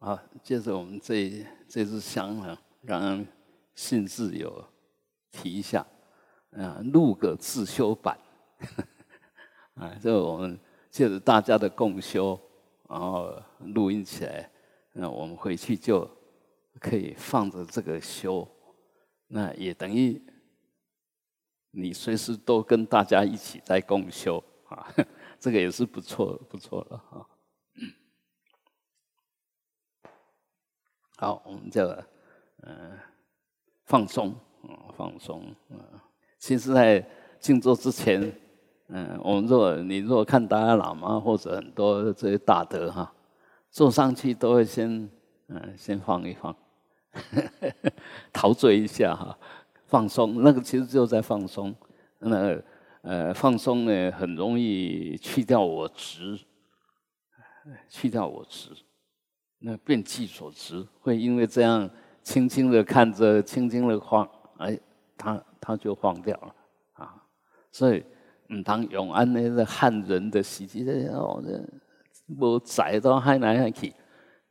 啊，接着我们这这支香呢，让信自有提一下，啊，录个自修版，啊，这我们借着大家的共修，然后录音起来，那我们回去就可以放着这个修，那也等于你随时都跟大家一起在共修啊，这个也是不错不错了啊。好，我们就嗯放松，嗯放松，嗯。其实，在静坐之前，嗯，我们若你若看达赖喇嘛或者很多这些大德哈，坐上去都会先嗯先放一放，陶醉一下哈，放松。那个其实就在放松，那呃放松呢，很容易去掉我执，去掉我执。那变气所持，会因为这样轻轻的看着，轻轻的晃，哎，它它就晃掉了啊。所以，唔当永安那个汉人的习气，哦，这无在都害来害去，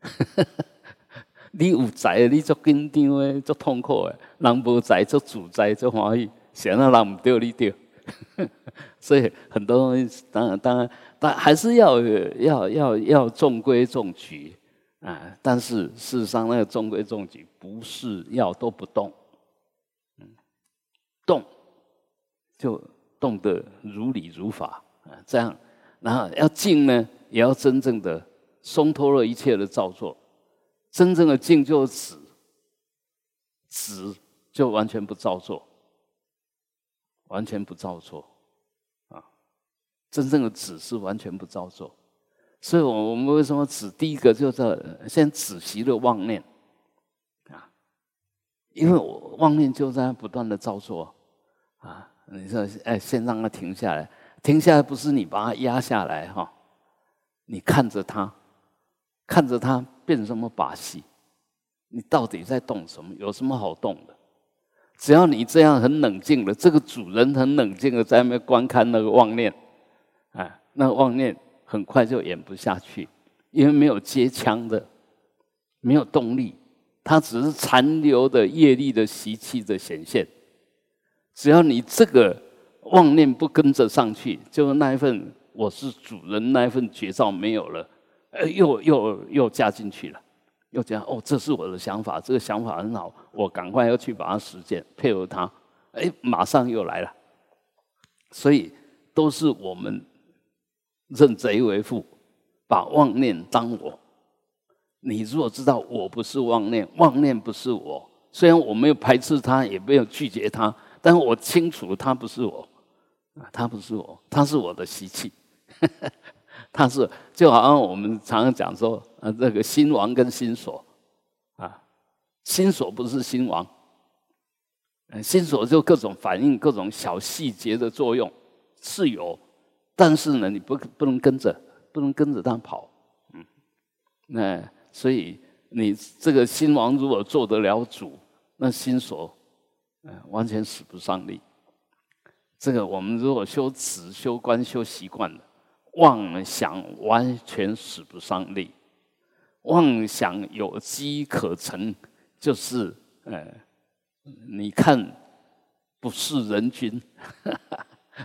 你有在，你就紧张的，就痛苦的；人无在，就自在，就欢喜。显然人唔对，你对。所以很多东西，当然当然，但还是要要要要中规中矩。啊！但是事实上，那个中规中矩不是要都不动，嗯，动就动得如理如法啊，这样，然后要静呢，也要真正的松脱了一切的造作，真正的静就是止，止就完全不造作，完全不造作啊！真正的止是完全不造作。所以，我我们为什么止？第一个就是先止息了妄念，啊，因为我妄念就在不断的造作，啊，你说，哎，先让它停下来，停下来不是你把它压下来哈，你看着它，看着它变什么把戏，你到底在动什么？有什么好动的？只要你这样很冷静的，这个主人很冷静的在那边观看那个妄念，啊，那个妄念。很快就演不下去，因为没有接枪的，没有动力，它只是残留的业力的习气的显现。只要你这个妄念不跟着上去，就那一份我是主人那一份绝招没有了，呃，又又又加进去了，又这样哦，这是我的想法，这个想法很好，我赶快要去把它实践，配合它，哎，马上又来了。所以都是我们。认贼为父，把妄念当我。你如果知道我不是妄念，妄念不是我，虽然我没有排斥他，也没有拒绝他，但我清楚他不是我，啊，他不是我，他是我的习气，他是就好像我们常常讲说，啊，这个心王跟心所，啊，心所不是心王，嗯，心所就各种反应、各种小细节的作用是有。但是呢，你不不能跟着，不能跟着他跑，嗯，那所以你这个心王如果做得了主，那心所，嗯，完全使不上力。这个我们如果修持、修观、修习惯了，妄想完全使不上力。妄想有机可乘，就是呃，你看不是人君。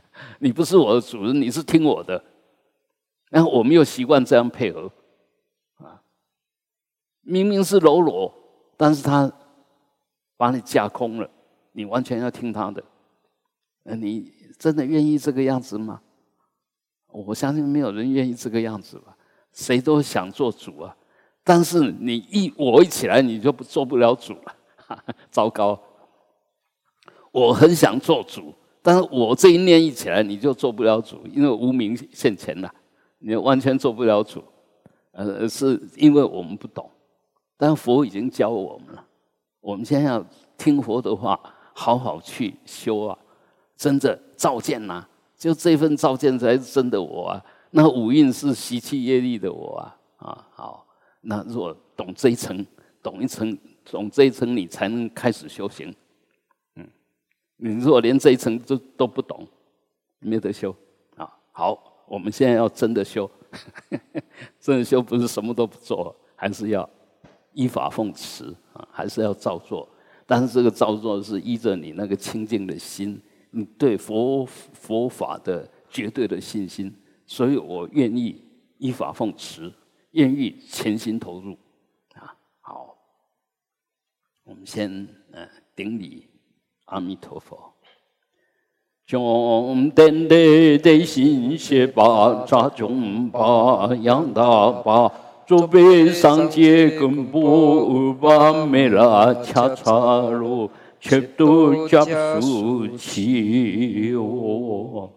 你不是我的主人，你是听我的。然后我们又习惯这样配合，啊，明明是喽啰，但是他把你架空了，你完全要听他的。那你真的愿意这个样子吗？我相信没有人愿意这个样子吧。谁都想做主啊，但是你一我一起来，你就不做不了主了，糟糕！我很想做主。但是我这一念一起来，你就做不了主，因为无名现前了，你完全做不了主。呃，是因为我们不懂，但佛已经教我们了。我们现在要听佛的话，好好去修啊！真的照见呐，就这份照见才是真的我啊。那五蕴是习气业力的我啊啊！好，那若懂这一层，懂一层，懂这一层，你才能开始修行。你如果连这一层都都不懂，没得修啊！好，我们现在要真的修，真的修不是什么都不做，还是要依法奉持啊，还是要照做。但是这个照做是依着你那个清净的心，你对佛佛法的绝对的信心，所以我愿意依法奉持，愿意全心投入啊。好，我们先嗯顶礼阿弥陀佛。中等的的心学把扎中把养大把，左边上街根部把没了恰恰路，却都加速起我。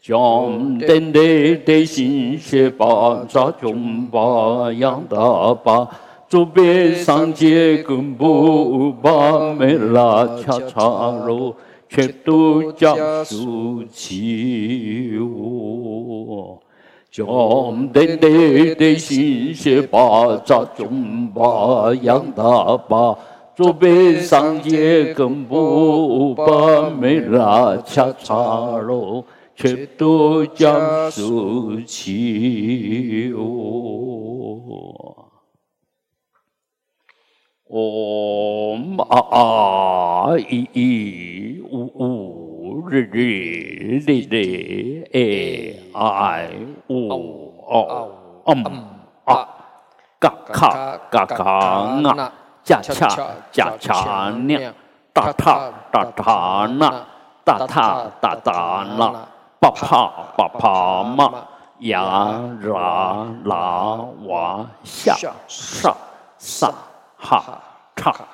中等的的心学把扎中把养大把，左边上街根部把没拉恰恰路。却都将苏起我，将等待的心血把扎中把养大把，左边上街根不把没拉恰差喽，嗡啊啊咦咦呜呜日日日日哎哎呜哦嗯啊嘎卡嘎卡啊恰恰恰恰呢哒哒哒哒呐哒哒哒哒呐啪啪啪啪嘛呀啦啦哇下上上。Ha la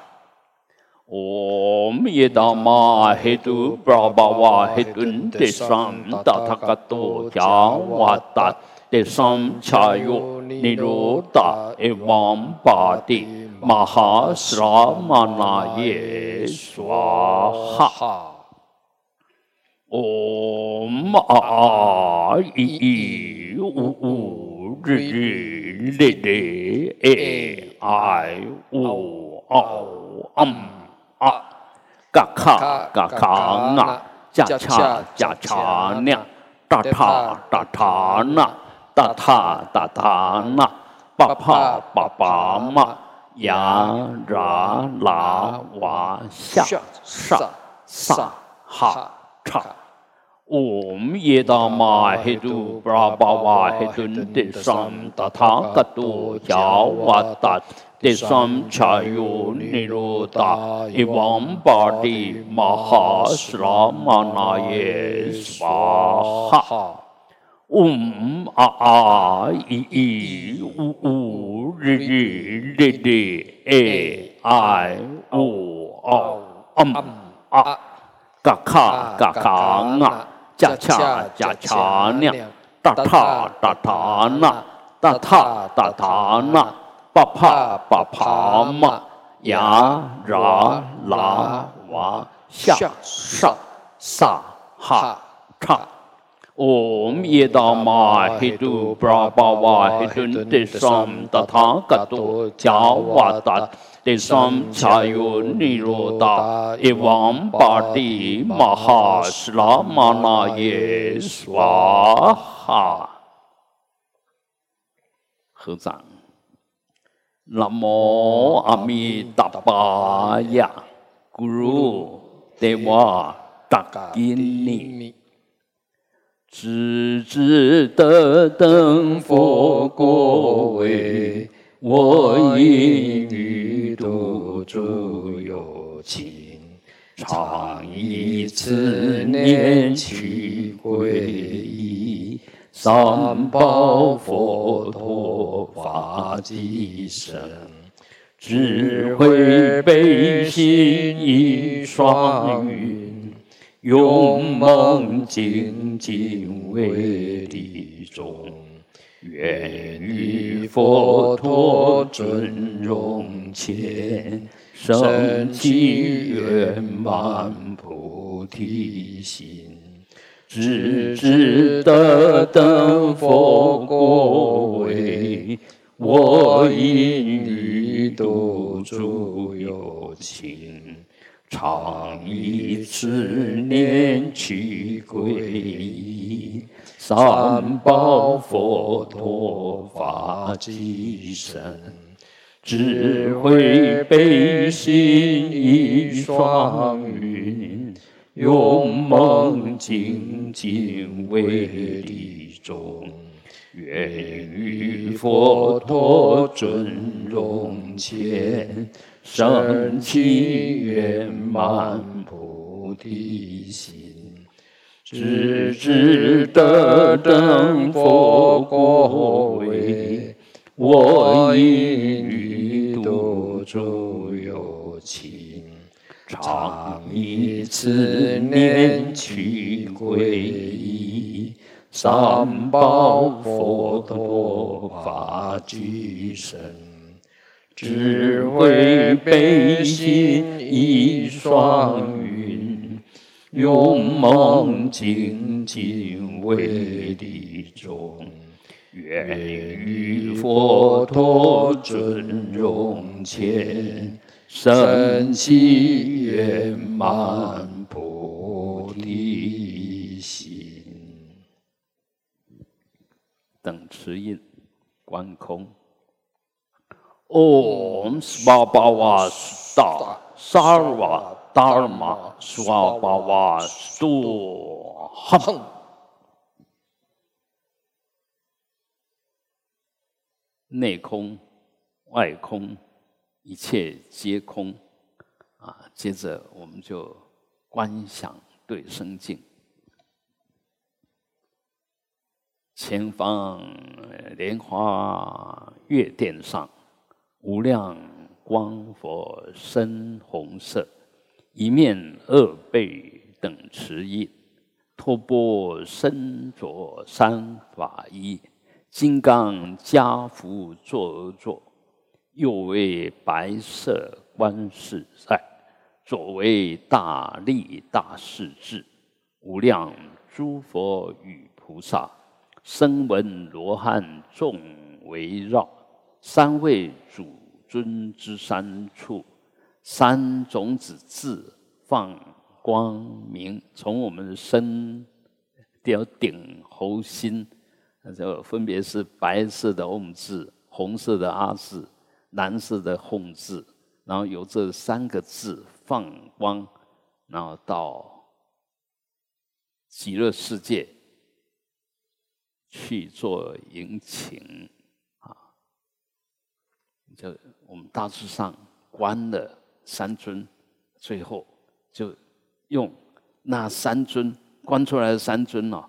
Om Yedama Hedu Brahma Hedun Desam Tathagato Jawata Desam Chayo Niroda Evam Pati Mahasramanaye Swaha Om A I U U R R L L E I U O M A Ga Ka Ga Ka Nga Ja Cha Ja Cha Nya Da Ta Da Ta Na Da Ta Da Ta Na Ba Pa Ba Ba Ma Ya Ra La Wa Sha Sa Sa Ha Cha Om Yedama Hedu Brahma Hedun Desam Tathagatu Yawatat Desam Chayo Niroda Ivam Badi Mahasramanaye Svaha Um A A I I U U R I D D A I O O Um A กะขากะขางะ 恰加恰恰那，达塔达塔那，达塔达塔那，巴帕巴帕嘛，呀啦啦哇下上萨哈唱。Om Yedama Hidu Prabhava Hidun Desam Tathagato Javatat Desam Chayo Niroda Evam Bhati Mahasramanaye Swaha 合掌。南无阿弥达巴呀，Guru Deva Dakini。只知得等佛果位，我因欲度诸有情，常以此念去皈依，三宝佛陀法即身，智慧悲心一双云。勇猛精进为利众，愿与佛陀尊荣前，升起圆满菩提心，直至得等佛果位，我因欲度诸有情。常以此念去皈依，三宝佛陀法即身，智慧悲心一双云，勇猛精进为利众，愿与佛陀尊荣前，升起圆满菩提心，直至得等佛果位，我应。诸有情，常以此念去皈依，三宝佛陀法具身，智慧悲心一双云，勇猛精进为利众。愿与佛陀尊荣前，升起圆满菩提心。等持印，观空。Om Svabhava Sta Sarva Dharma Svabhava Stu Ham。内空、外空，一切皆空。啊，接着我们就观想对生境，前方莲花月殿上，无量光佛深红色，一面二背等持印，托钵身着三法衣。金刚加福坐而坐，右为白色观世在，左为大力大势至，无量诸佛与菩萨，声闻罗汉众围绕，三位主尊之三处，三种子字放光明，从我们身到顶喉心。就分别是白色的 Om 字、红色的阿字、蓝色的吽字，然后由这三个字放光，然后到极乐世界去做迎请啊。就我们大致上观了三尊，最后就用那三尊观出来的三尊哦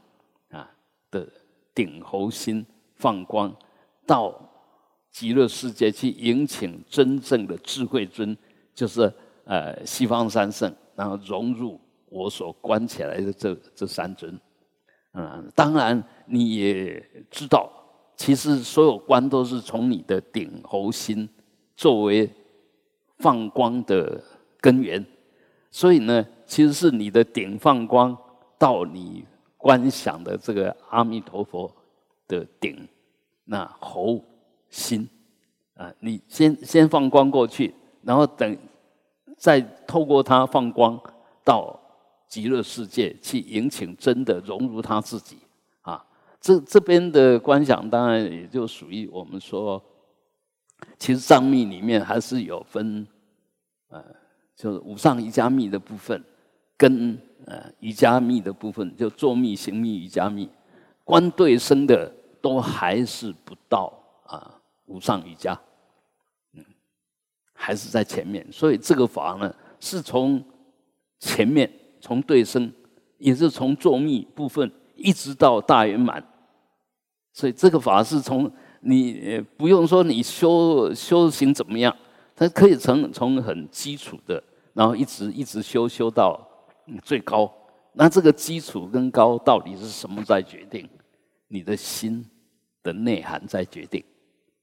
啊的。顶喉心放光，到极乐世界去迎请真正的智慧尊，就是呃西方三圣，然后融入我所关起来的这这三尊。嗯，当然你也知道，其实所有光都是从你的顶喉心作为放光的根源，所以呢，其实是你的顶放光到你。观想的这个阿弥陀佛的顶，那喉心啊，你先先放光过去，然后等再透过它放光到极乐世界去迎请真的融入他自己啊。这这边的观想当然也就属于我们说，其实藏密里面还是有分，呃，就是五上瑜伽密的部分跟。呃，瑜伽密的部分就坐密、行密、瑜伽密，观对生的都还是不到啊无上瑜伽，嗯，还是在前面。所以这个法呢，是从前面从对生，也是从坐密部分一直到大圆满。所以这个法是从你不用说你修修行怎么样，它可以从从很基础的，然后一直一直修修到。最高，那这个基础跟高到底是什么在决定？你的心的内涵在决定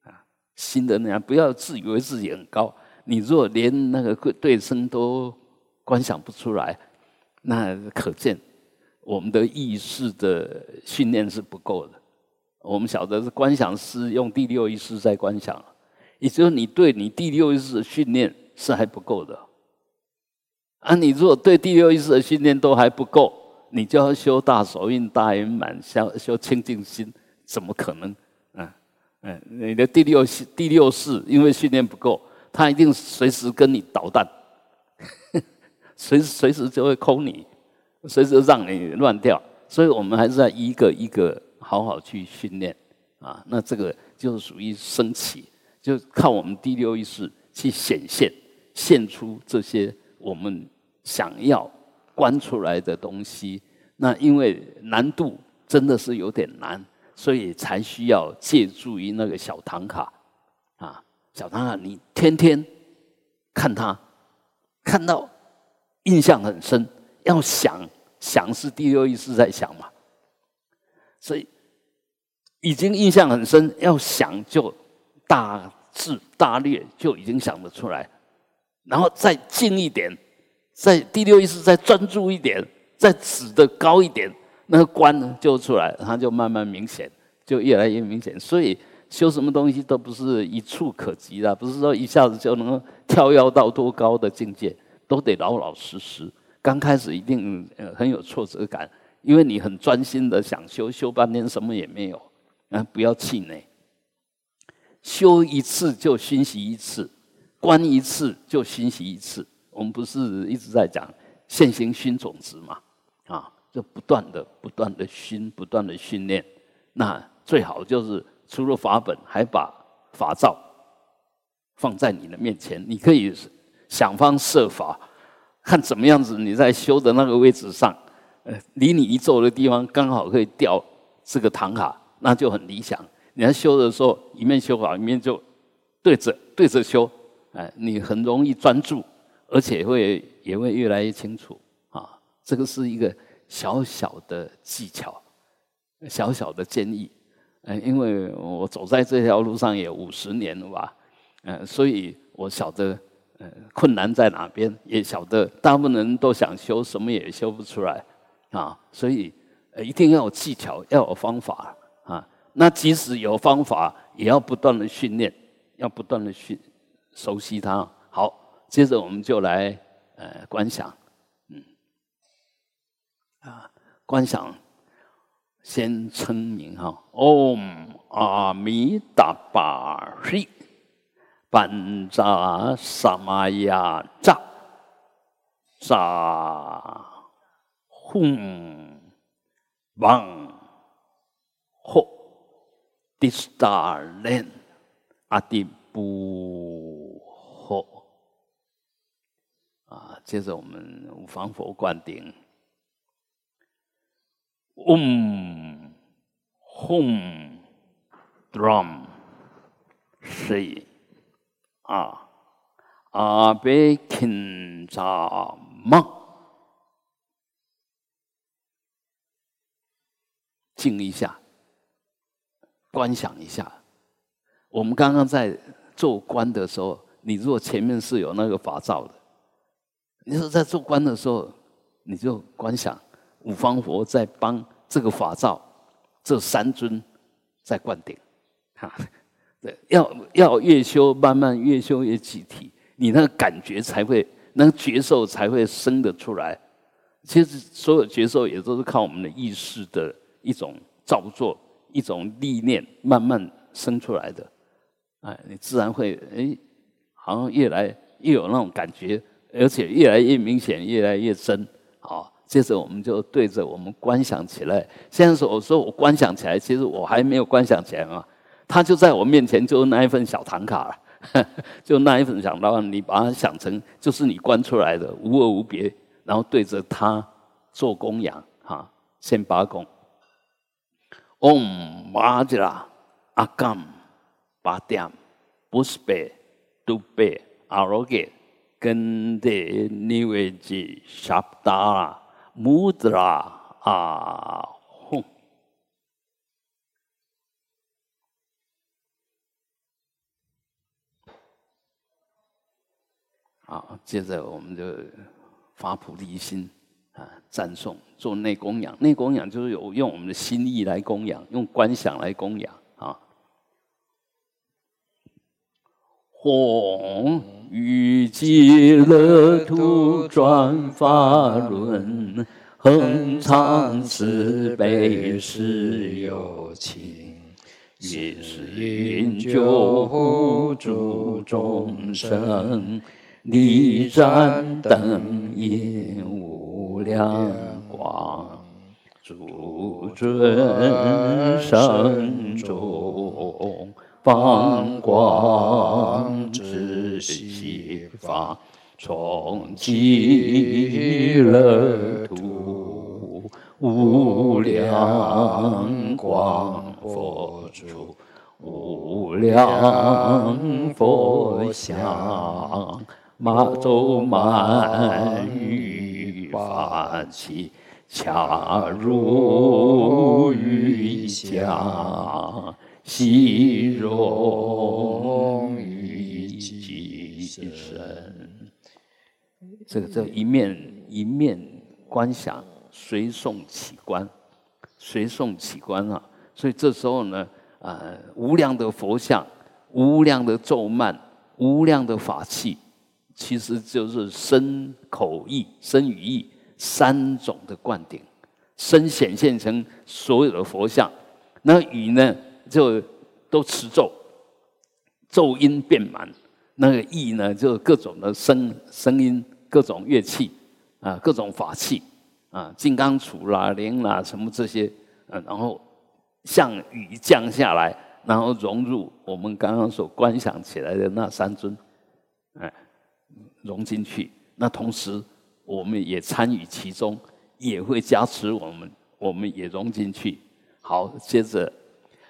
啊，心的内涵不要自以为自己很高。你若连那个对声都观想不出来，那可见我们的意识的训练是不够的。我们晓得是观想师用第六意识在观想，也就是你对你第六意识的训练是还不够的。啊，你如果对第六意识的训练都还不够，你就要修大手印、大圆满、修修清净心，怎么可能？啊，嗯，你的第六第六式因为训练不够，他一定随时跟你捣蛋，随随时就会抠你，随时让你乱掉。所以我们还是要一个一个好好去训练啊。那这个就是属于升起，就靠我们第六意识去显现，现出这些我们想要观出来的东西。那因为难度真的是有点难。所以才需要借助于那个小唐卡，啊，小唐卡，你天天看它，看到印象很深，要想想是第六意识在想嘛，所以已经印象很深，要想就大致大略就已经想得出来，然后再近一点，在第六意识再专注一点，再指的高一点。那个观呢就出来，它就慢慢明显，就越来越明显。所以修什么东西都不是一触可及的，不是说一下子就能够跳跃到多高的境界，都得老老实实。刚开始一定很有挫折感，因为你很专心的想修，修半天什么也没有。啊，不要气馁，修一次就熏习一次，观一次就熏习一次。我们不是一直在讲现行熏种子嘛？啊。就不断的、不断的熏、不断的训练，那最好就是除了法本，还把法照放在你的面前，你可以想方设法，看怎么样子你在修的那个位置上，呃，离你一坐的地方刚好可以掉这个唐卡，那就很理想。你要修的时候，一面修好，一面就对着对着修，哎，你很容易专注，而且会也会越来越清楚啊。这个是一个。小小的技巧，小小的建议，嗯，因为我走在这条路上也五十年了吧，嗯，所以我晓得，呃，困难在哪边，也晓得大部分人都想修，什么也修不出来，啊，所以一定要有技巧，要有方法。那即使有方法，也要不断的训练，要不断的训熟悉它。好，接着我们就来呃观想。嗯啊，观想，先称名哈，Om 阿弥达巴西，班扎萨玛雅扎扎轰王迪斯达连阿迪布吽啊，接着我们五方佛灌顶。Um, hum, drum, say, ah, abe kinza ma，静一下，观想一下。我们刚刚在做观的时候，你如果前面是有那个法照的，你说在做观的时候，你就观想。五方佛在帮这个法照，这三尊在灌顶，哈，对，要要越修，慢慢越修越具体，你那个感觉才会，那个觉受才会生得出来。其实所有觉受也都是靠我们的意识的一种造作，一种历练，慢慢生出来的。哎，你自然会哎，好像越来越有那种感觉，而且越来越明显，越来越真，好。接着我们就对着我们观想起来。现在说我说我观想起来，其实我还没有观想起来嘛。他就在我面前，就那一份小唐卡了，就那一份想到你把它想成就是你观出来的无二无别，然后对着他做供养，哈，先八供。Om Vajra Agam Bhadyam Buspe Dube Aroge Gende Niveji Shabdara。木子啦啊，轰！啊，接着我们就发菩提心啊，赞颂做内供养。内供养就是有用我们的心意来供养，用观想来供养啊。吽，欲极乐土转法轮，恒常慈悲是有情，于是云救护诸众生，离盏灯引无量光，诸尊圣众放光之西方，从极乐土无量光佛出。无量佛像，马周满语法器，恰如雨下，悉融于其身。这个这一面一面观想，随送起观，随送起观啊！所以这时候呢。啊，无量的佛像，无量的咒曼，无量的法器，其实就是身口意、身语意三种的灌顶。身显现成所有的佛像，那语呢就都持咒，咒音遍满。那个意呢就各种的声声音，各种乐器啊，各种法器啊，金刚杵啦、铃啦什么这些，嗯，然后。像雨降下来，然后融入我们刚刚所观想起来的那三尊，哎，融进去。那同时，我们也参与其中，也会加持我们，我们也融进去。好，接着，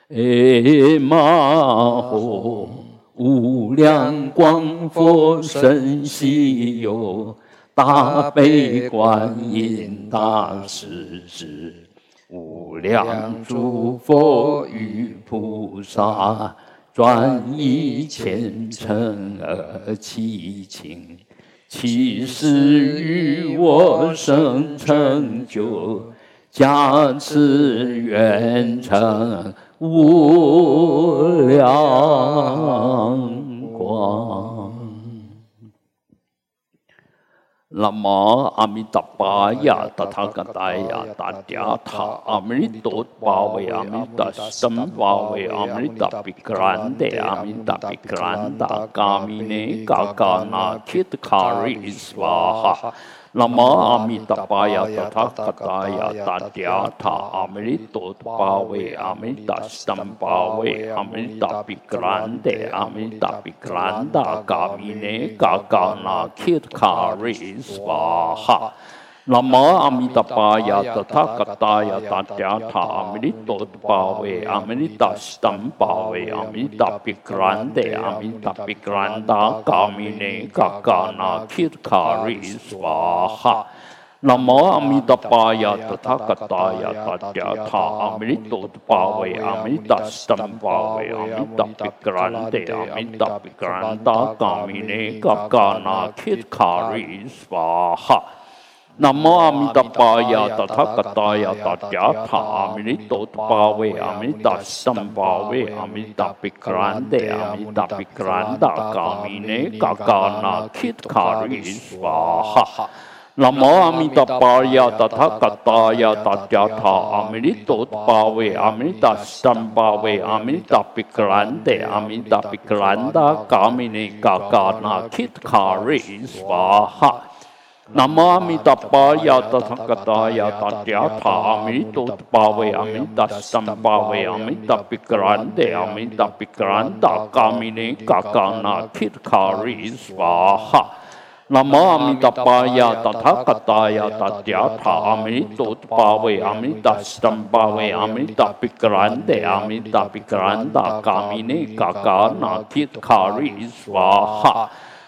哎，马吼，无量光佛身西游，大悲观音大势至。无量诸佛与菩萨，转以虔诚而祈请，其实与我生成就，加持愿成无量光。Lama Amitabhaya Tathagataya Tatyatha Amritot Bhavay Amitastam Bhavay Amrita Pikrante Amrita Pikranta Kamine Kakana Chitkari Svaha Namami तपाय तथाकताय तद्याथा अमृतोत्पावे अमृतस्तम पावे अमृतापिक्रान्ते अमृतापिक्रान्ता कामिने काकानाखिर्कारे स्वाहा นมอมิตปายาตถากตายาตัจจาธาอมิตตปาเวอมิตสตัมปาเวอมิตปิกรันเตอมิตปิกรันตากามิเนกกานาคิดคาริสวาหะนโมอมิตปายาตถากตายาตัจจาธาอมิตตปาเวอมิตสตัมปาเวอมิตปิกรันเตอมิตปิกรันตากามิเนกกานาคิดคาริสวาหะ นโมอมิตปายาตถากตายาตถาถาอมิตตปาเวอมิตสัมปาเวอมิตปิกรันเตอมิตปิกรันตากามิเนกากานาคิดขาริสวาหะนโมอมิตปายาตถากตายาตถาถาอมิตตปาเวอมิตสัมปาเวอมิตปิกรันเตอมิตปิกรันตากามิเนกากานาคิดขาริสวาหะ 南无阿弥陀佛呀，达他嘎达呀，达嗲他阿弥陀佛为阿弥陀僧佛为阿弥陀比格兰德阿弥陀比格兰达嘎弥呢嘎嘎那切卡瑞斯瓦哈。南无阿弥陀佛呀，达他嘎达呀，达嗲他阿弥陀佛为阿弥陀僧佛为阿弥陀比格兰德阿弥陀比格兰达嘎弥呢嘎嘎那切卡瑞斯瓦哈。南无阿弥陀佛呀，达他嘎达呀，达嗲他阿弥陀佛为阿弥陀僧佛为阿弥陀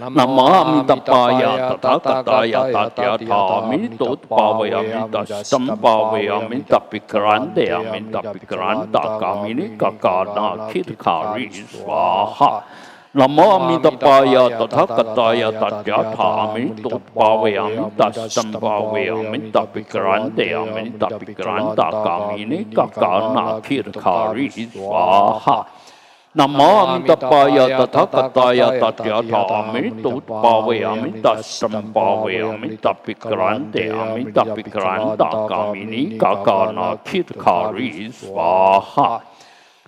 นามะมิตปายาตถาคตายาตถาธามิตุปาวายามิตสัมปาวายามิตปิกรันเดยามิตปิกรันตากามินิกากานาคิดขาริสวาหะนโมมิตปายาตถาคตายาตัจาถามิตุปาเวมิตัสสัมปาเวมิตปิกรันเดามิตปิกรันตากามินิกากานาคิดคาริสวาหะ Namo mô Am Tapaya Tathakataya Tatyatha Amitu Pave Amitasam Kamini Kakana Kitkari Svaha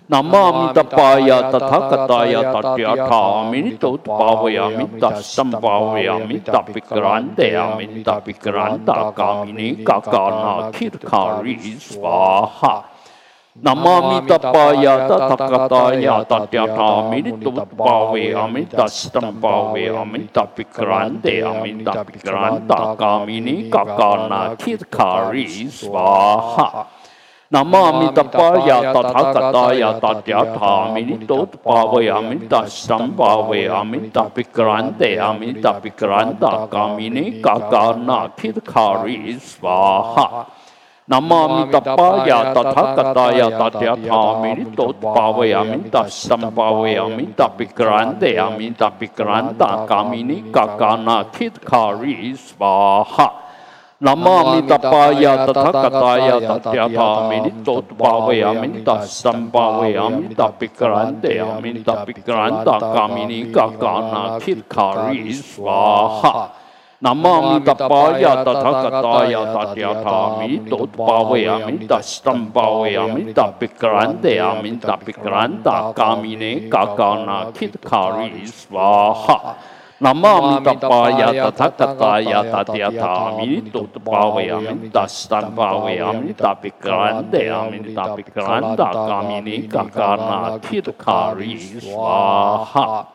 Namam tapaya tathagataya tatyathamini tutpavayami tasambhavayami tapikrantayami tapikranta kamini kakana kirkari svaha. Namami तपाय तथगताय तट्यथामिनि तुत्पावे अमितस्तं पावे अमितपिक्रान्ते अमितपिक्रान्ता कामिनि ककानाखितकारी स्वाहा नमामि तपाय तथगताय तट्यथामिनि तुत्पावे अमितस्तं पावे अमितपिक्रान्ते अमितपिक्रान्ता कामिनि ककानाखितकारी स्वाहा Namami tapaya tathagataya tatyathami tot pavayami tasam pavayami tapikrante yami tapikranta kamini kakana kit kari svaha. นามามิตปายาตถากตายาตัยาธามินิตตปาเวามินตัสัมปาเวามินตปิกรันเตยามินตปิกรันตากามินิกากานาคิดคาริสวาหะ Nama Namam Tapaya Tathagataya Tathyata Amita Utpawe Amita Stambawe Amita Pikrande Amita Pikranda Kamine Kakana Kitkari Swaha Namam Tapaya Tathagataya Tathyata Amita Utpawe Amita Stambawe Amita Pikrande Amita Pikranda Kamine Kakana Kitkari Swaha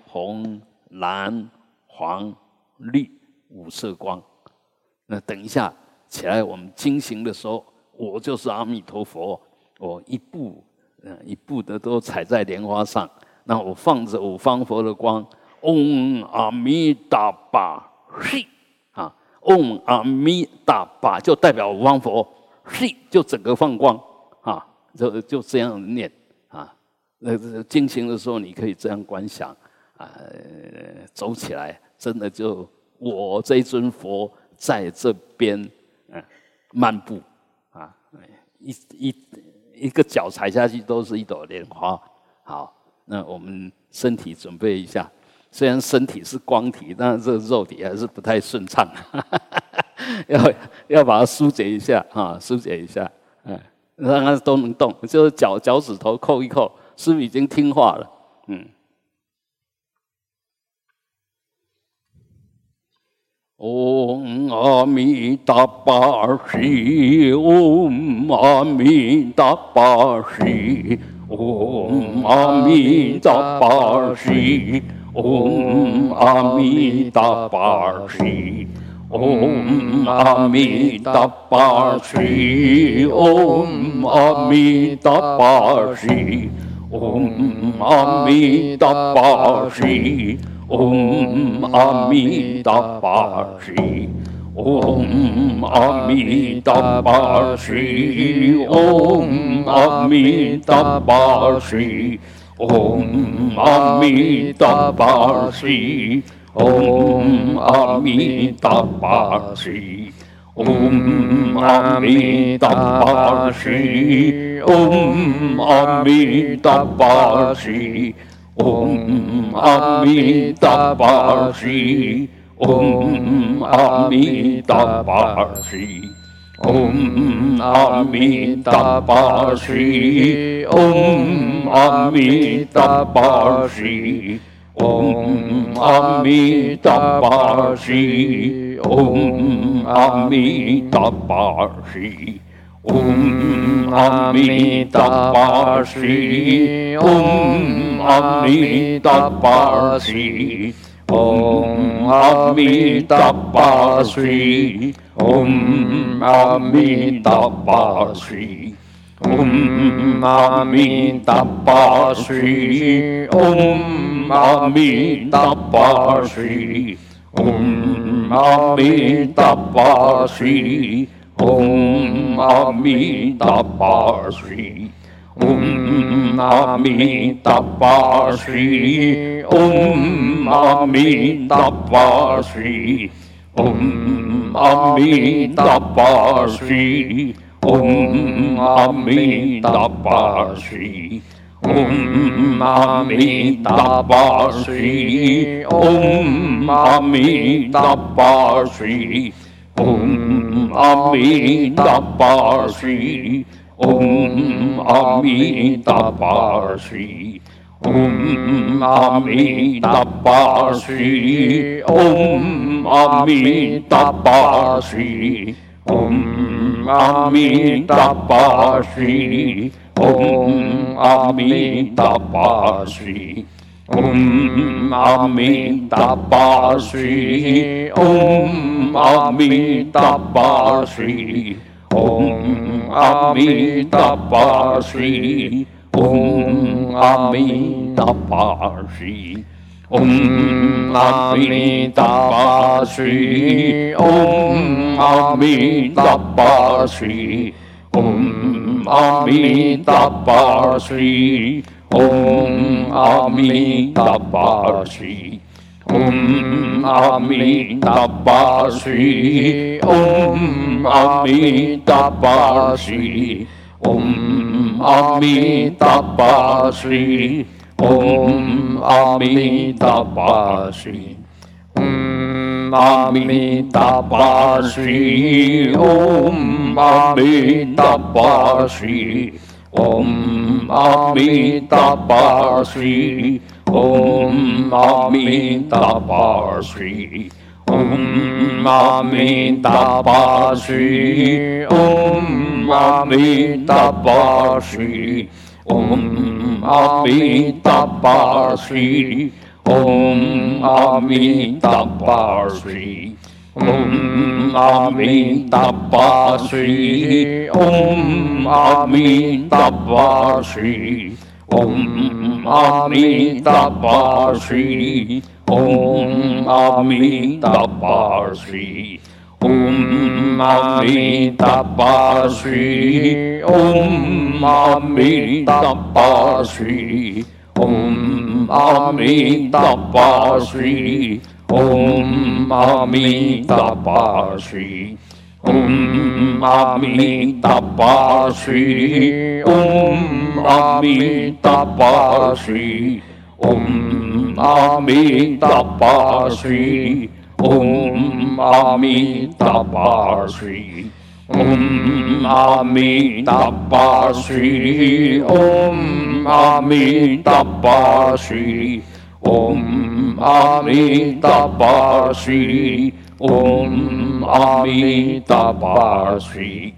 红、蓝、黄、绿五色光。那等一下起来，我们惊行的时候，我就是阿弥陀佛，我一步嗯一步的都踩在莲花上，那我放着五方佛的光。嗡阿弥达巴，嘿啊！嗡阿弥达巴就代表五方佛，嘿就整个放光啊！就就这样念啊。那进行的时候，你可以这样观想啊，走起来真的就我这尊佛在这边嗯漫步啊，一一一个脚踩下去都是一朵莲花。好，那我们身体准备一下。虽然身体是光体，但是这个肉体还是不太顺畅，要要把它疏解一下啊，疏解一下，嗯，让它都能动，就是脚脚趾头扣一扣，是不是已经听话了？嗯。嗡阿弥达巴西，嗡阿弥达巴西，嗡阿弥达巴西。嗡阿弥达巴西，嗡阿弥达巴西，嗡阿弥达巴西，嗡阿弥达巴西，ओम अमितापाशी ओम अमितापाशी ओम अमितापाशी ओम अमितापाशी ओम अमितापाशी ओम अमितापाशी ओम अमितापाशी ओम अमिताभाषी ओम अमिताभाषी ओम अमिताभाषी ओम अमिताभाषी ओम अमिताभाषी ओम अमिताभाषी Om Amitabha Shri Om Amitabha Shri Om Amitabha Shri Om Amitabha Shri Om Amitabha Shri Om Amitabha Shri Om Amitabha Shri Om Amitabha Shri Om Amitabha Sri. Om Amitabha Shri Om Amitabha Shri Om Amitabha Shri Om Amitabha Shri Om Amitabha Om Amitabha Om Amitapashi, Om Amitapashi, Om Amitapashi, Om Amitapashi, Om Amitapashi, Om Amitapashi. Om Amitabha Shri Om Amitabha Shri Om Amitabha Shri Om Amitabha Shri Om Amitabha Shri Om Amitabha Shri Om Amitabha Shri ॐ आमी तपाशी ॐ आमी तपाशी ओम आमी तपाशी ॐ आमी तपाशी ॐ आमी तपाशी आमी तपाशी ॐ आमी तपाशी Om Amitabha Shri Om Amitabha Shri Om Amitabha Shri Om Amitabha Shri Om Amitabha Shri Om Amitabha Amin Dabba Sri Om Amin Dabba Sri Om Amin Dabba Sri Om Amin Dabba Sri Om Amin Dabba Sri Om Amin Dabba Sri Om Amin Dabba Sri Om Amitabha Shri Om Amitabha Shri Om Amitabha Shri Om Amitabha Shri Om Amitabha Shri Om Amitabha Shri Om Amitabha Shri Om Amitabha Sri, Om Amitabha Sri,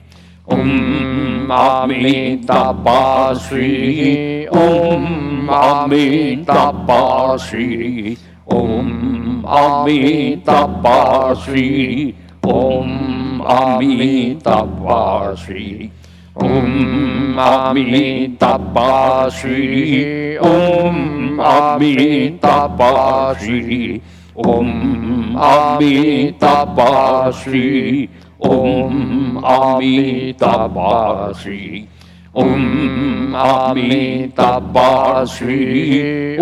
Om Amitabha Sri, Om Amitabha Sri, Om Amitabha Sri, Om Amitabha Sri, Om Amitabha Sri, Om अमी तपाश्री ओम अमी तपाश्री ओम अमी तपाश्री ओम अमी तपाश्री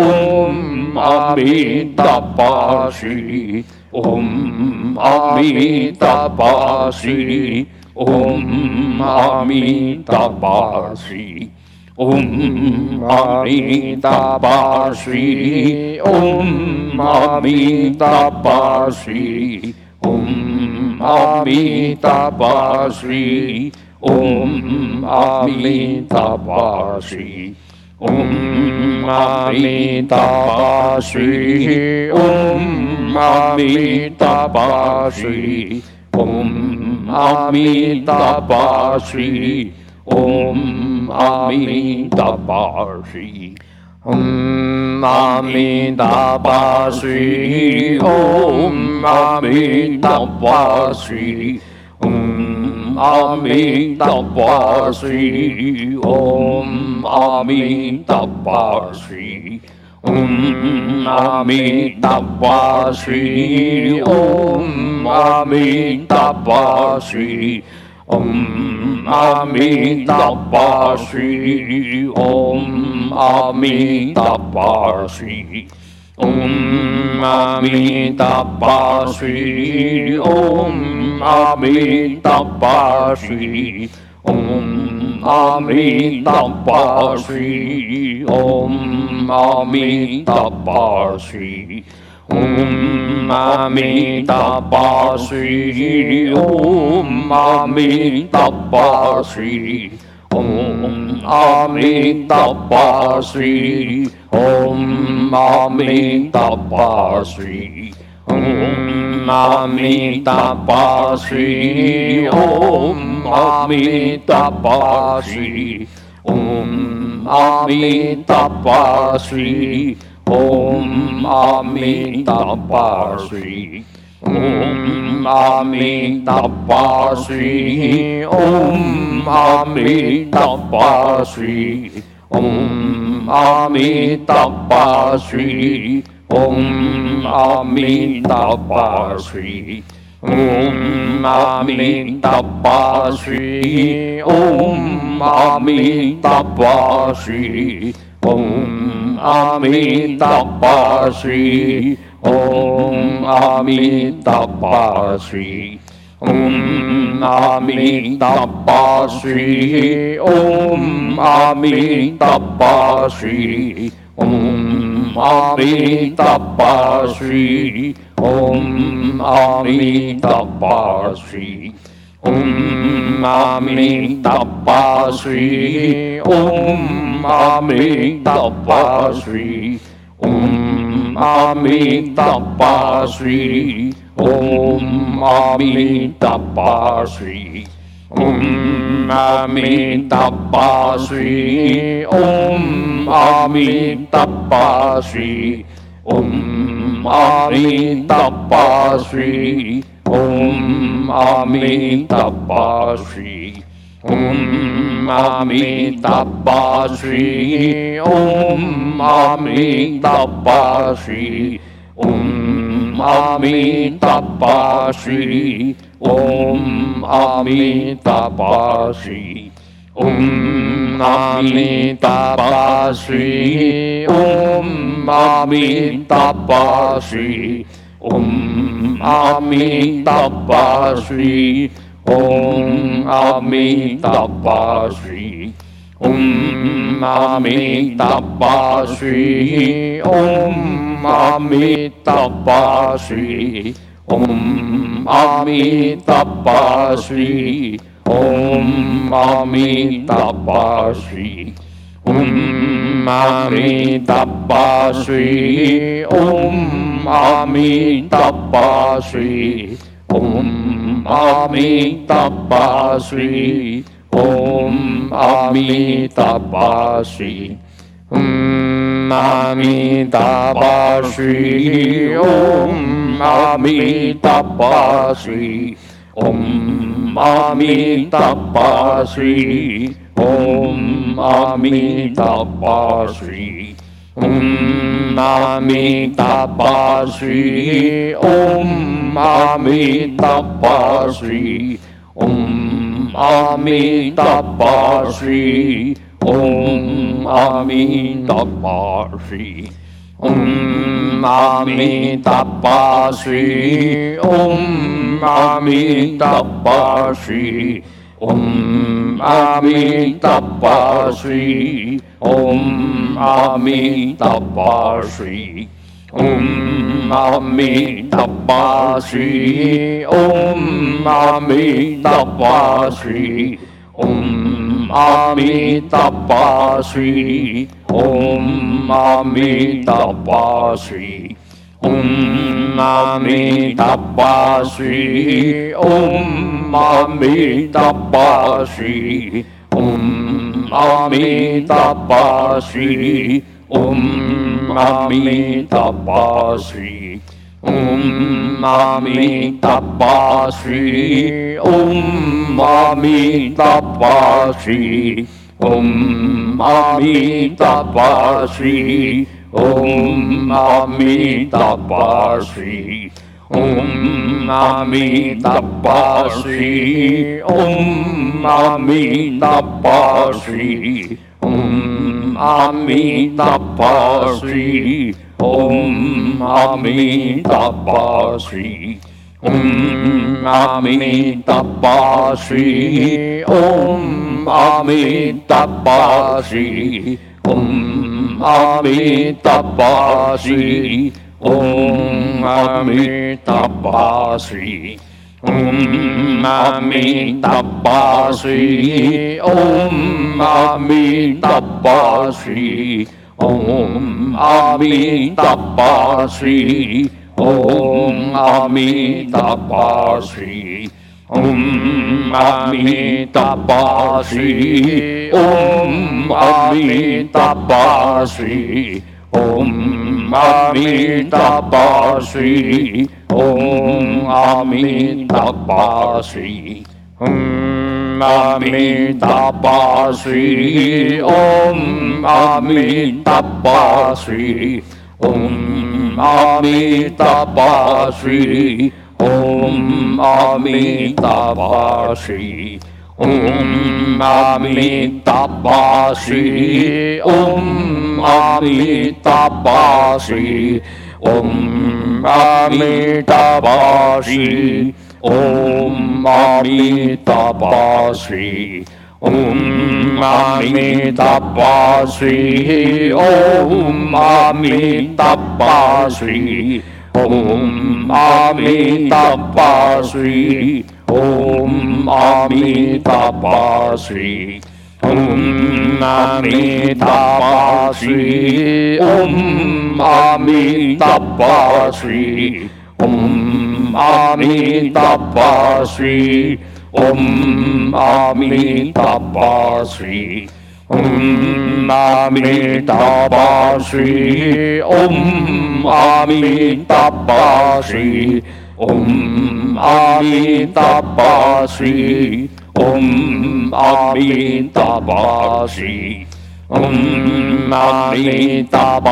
ॐ अमी तपाश्री ॐ अमी तपाश्री ॐ अमी तपाश्री ॐ अमितापाश्री ॐ अमितापाश्री ॐ अमितापाश्री ॐ अमितापाश्री ॐ अमितापाश्री ॐ अमितापाश्री ॐ अमितापाश्री ॐ 阿弥陀佛西。嗡阿弥陀佛西，嗡阿弥陀佛西，嗡阿弥陀佛西，嗡阿弥陀佛西，嗡阿弥陀佛，阿弥陀佛，Om Amitabha Sri. Om Amitabha Sri. Om Amitabha Sri. Om Amitabha Sri. Om Amitabha Sri. Om Amitabha Shri Om Amitabha Shri Om Amitabha Shri Om Amitabha Shri Om Amitabha Shri Om Amitabha Shri Om Amitabha Shri Om Amitabha Shri ओम अमितापासी ओम अमितापासी ओम अमितापासी ओम अमितापासी ओम अमितापासी ओम अमितापासी ओम अमितापासी ओम Amitabha Shri Om Amitabha Shri Om Amitabha Shri Om Amitabha Shri Om Amitabha Shri Om Amitabha Shri Om Amitabha Shri Om Amitabha Shri Om Amitabha Shri Om Amitabha Shri Om Amitabha Shri Om Amitabha Shri Om Amitabha Shri Om Amitabha Shri Om Amitabha Shri Om Amitabha Shri Om Amitabha Shri Om Amitabha Shri ॐ आमि तपाश्री ॐ आमि तपाश्री ॐ आमि तपाश्री ॐ आमि तपाश्री ॐ आमि तपाश्री ॐ आमि तपाश्री ॐ आमि तपाश्री ॐ Ami Tapa Sri Om Ami Tapa Sri Om Ami Tapa Sri Om Ami Tapa Sri Om Ami Tapa Sri Om Ami Tapa Sri Om Ami Tapa Sri Om Amitabha Shri Om Amitabha Shri Om Amitabha Shri Om Amitabha Shri Om Amitabha Shri Om Amitabha Shri Om Amitabha Shri. Om Amitabha Shri. Om Amitabha Shri. Om Amitabha Shri. Om Amitabha Shri. Om Amitabha Shri Om Amitabha Shri Om Amitabha Shri Om Amitabha Shri Om Amitabha Shri Om Amitabha Shri Om Amitabha Shri Om Amitabha Shri ॐ अमितपाशी ॐ अमितपाशी ॐ अमितपाशी ॐ अमितपाशी ॐ अमितपाशी ॐ अमितपाशी Om Amitabha Shri Om Amitabha Shri Om Amitabha Shri Om Amitabha Shri Om Amitabha Shri Om Amitabha Shri Om Amitabha Shri Om Amitabha Shri Om Amitabha Shri Om Amitabha Shri Om Amitabha Shri Om Amitabha Shri Om Amitabha Shri ॐ अमितापाशी ॐ अमितापाशी ॐ अमितापाशी ॐ अमितापाशी ॐ अमितापाशी ॐ अमितापाशी ॐ अमितापाशी ॐ आमिता श्री ॐ आमिता श्री ॐ आमिता श्री ॐ आमिता श्री ॐ आमिता श्री ॐ आमिता श्री अमितापाश्री ॐ अमितापाश्री ॐ अमितापाश्री ॐ अमितापाश्री ॐ अमितापाश्री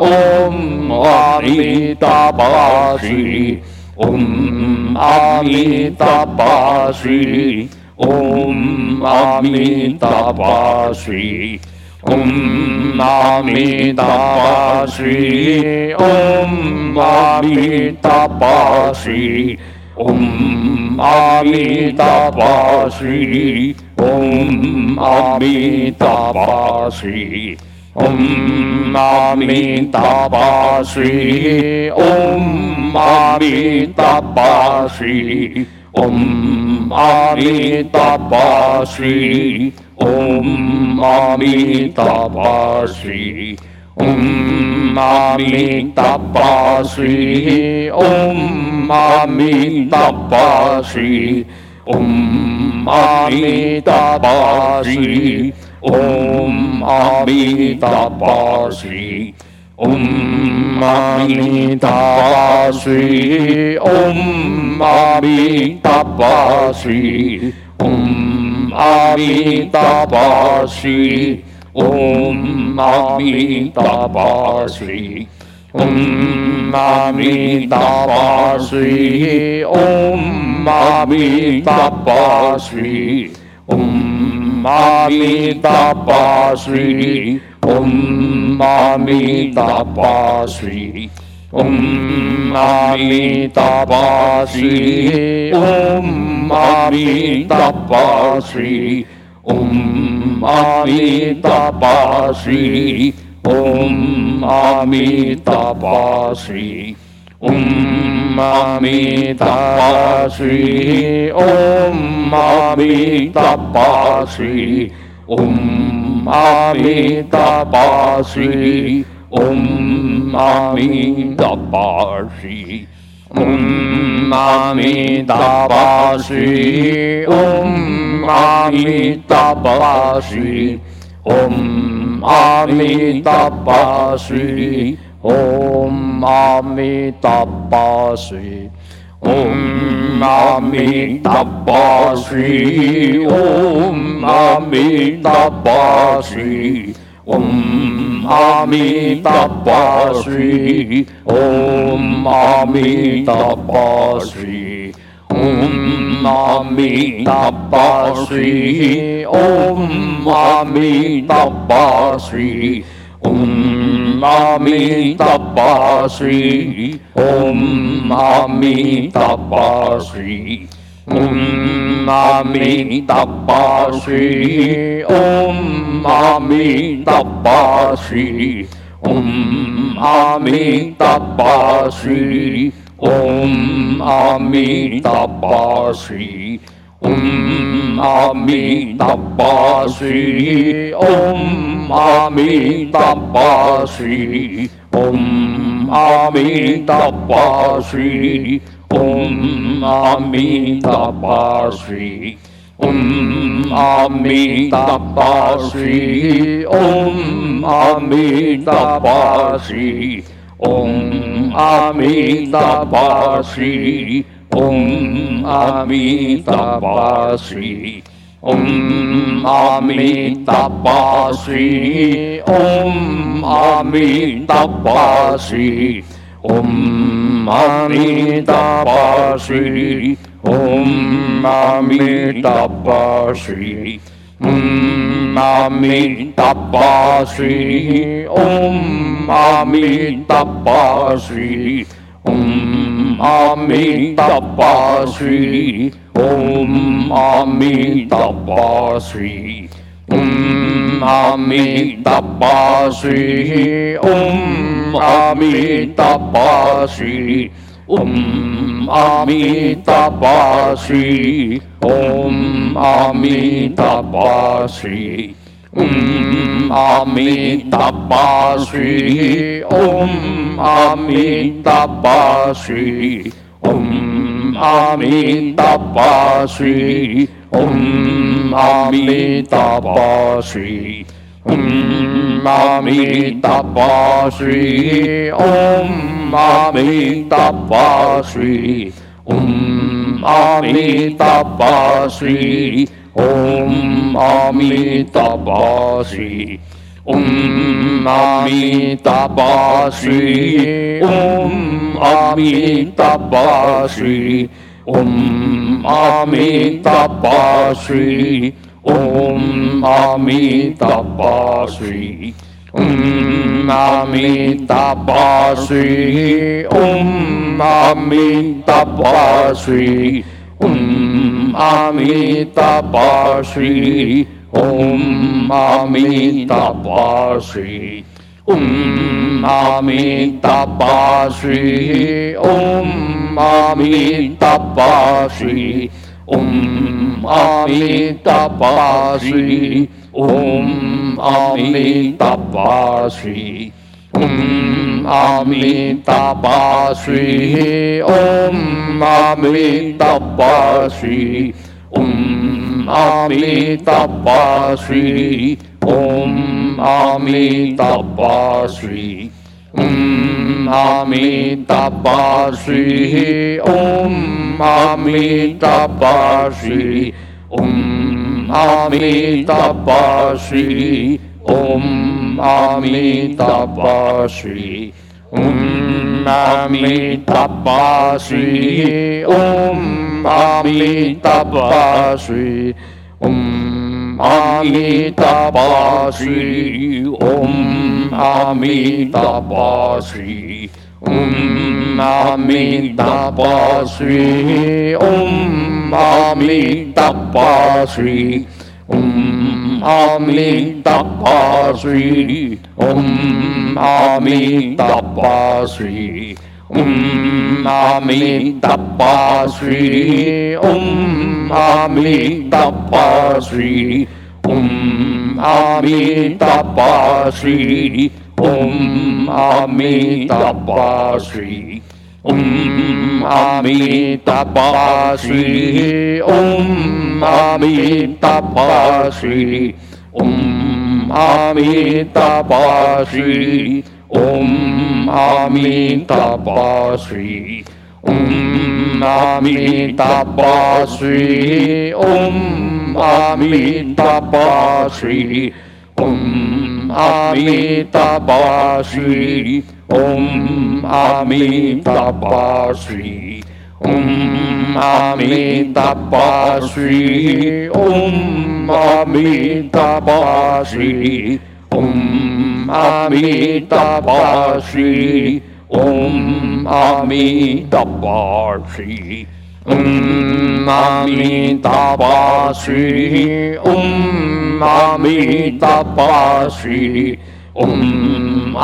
ॐ अमितापाश्री ॐ अमितापाश्री ओम अमिता श्री ओम अमिता श्री ओम अमिता श्री ओम अमिता श्री ओम अमिता Shri Om Amitabha Shri Om Amitabha Shri Om Amitabha Shri Om Amitabha Shri Om Amitabha Shri Om Amitabha Shri Om Amitabha Shri ओम आमी तपाश्री ओम आमी तपाश्री ओम आमी तपाश्री ओम आमी तपाश्री ओम आमी तपाश्री ओम आमी तपाश्री ओम आमी तपाश्री ॐ मामितापाश्री। ॐ मामितापाश्री। ॐ मामितापाश्री। ॐ मामितापाश्री। ॐ मामितापाश्री। ॐ मामितापाश्री। ॐ मामितापाश्री। ॐ Amitabhashi, Om Amitabhashi, Om Amitabhashi, Om Amitabhashi, Om Amitabhashi, Om Amitabhashi. ओम अमिताभा श्री ओम अमिताभा श्री ओम अमिताभा श्री ओम अमिताभा श्री ओम अमिताभा श्री ओम अमिताभा श्री Om Mami Tapasri, Om Mami Tapasri, Om Mami Tapasri, Om Mami Tapasri, Om Mami Tapasri, Om Mami Tapasri, Om Mami Tapasri, Ami Tabba Shri Om Ami Tabba Shri Om Ami Tabba Shri Om Ami Tabba Shri Om Ami Tabba Shri Om Ami Tabba Shri Om Ami Tabba Shri ॐ आमी तपाश्री ॐ आमी तपाश्री ॐ आमी तपाश्री ॐ आमी ॐ आमी तपाश्री ॐ आमी ॐ Amitabha Sri, Om Amitabha Sri, Om Amitabha Sri, Om Amitabha Sri, Om Amitabha Sri, Om Amitabha Shri Om अमितपाश्री ओम अमितपाश्री ओम अमितपाश्री ओम अमितपाश्री ओम अमितपाश्री ओम अमितपाश्री ओम अमितपाश्री ओम अमिताभासी ओम तपासी ओम अमिताभासी ओम अमिताभासी ओम अमिताभासी ओम अमिताभासी ओम अमिताभासी ओम Amitabha Shri. Om Amitabha Shri. Om Amitabha Shri. Om Amitabha Shri. Om Amitabha Shri. Om Amitabha Shri. अमितापाश्री ॐ अमितापाश्री ॐ अमितापाश्री ॐ अमितापाश्री ॐ अमितापाश्री ॐ अमितापाश्री ॐ अमितापाश्री ॐ Amitabha Sri. Om Amitabha Sri. Om Amitabha Sri. Om Amitabha Sri. Om Amitabha Sri. Om Amitabha Sri. Om Amitabha Sri. Om Amitabha Sri Om Amitabha Sri Om Amitabha Sri Om Amitabha Sri Om Amitabha Sri Om Amitabha Sri Ami Tapa Sri Om Ami Tapa Sri Om Ami Tapa Sri Om Ami Tapa Sri Om Ami Tapa Sri Om Ami Tapa Sri Om Amitabha Shri. Om Amitabha Shri. Om Amitabha Shri. Om Amitabha Shri. Om Amitabha Shri. Om Amitabha Shri Om Amitabha Sri. Om Amitabha Sri. Om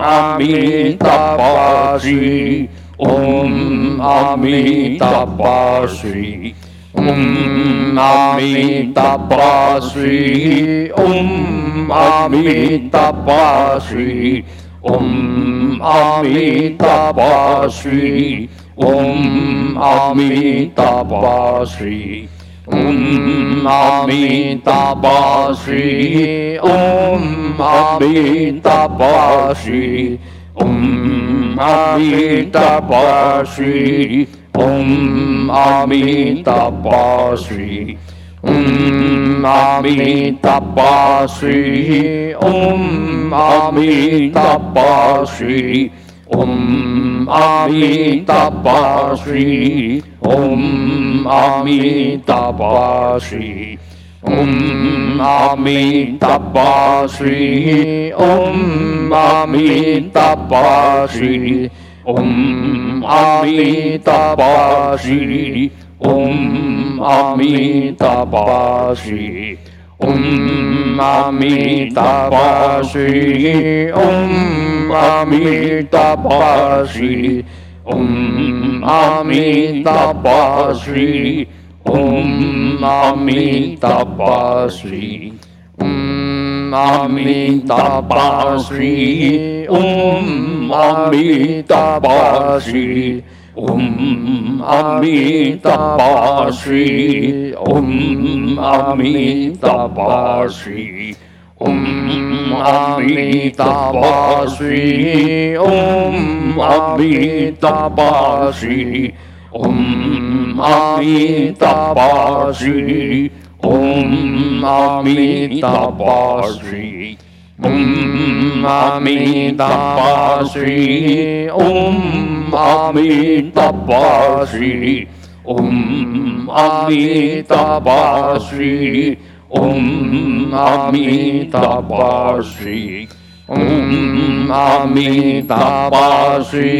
Amitabha Shri Om Amitabhasri Om Amitabhasri Om Amitabhasri Om Amitabhasri Om Amitabhasri Om Amitabhasri Om Amitabhasri Om Amitabha Shri Om Amitabha Shri Om Amitabha Shri Om Amitabha Shri Om Amitabha Shri Om Amitabha Shri Om Amitabha Shri Om Amitabha Shri Om Amitabha Shri Om Amitabha Shri Om Amitabha Shri Om Amitabha Shri Om Amitabha Shri Om Amitabha Shri Om Amitabha Shri Om Amitabha Shri Om Amitabha Shri Om Amitabha Shri Om Amitabha Shri Om Amitabha Shri Om Amitabha Amitabashi, Om Amitabha Amitabashi, Om Amitabha Amitabashi, Om Amitabha Amitabashi, Om Amitabha Amitabashi, Om Amitabha Amitabashi. ॐ अमि तपासि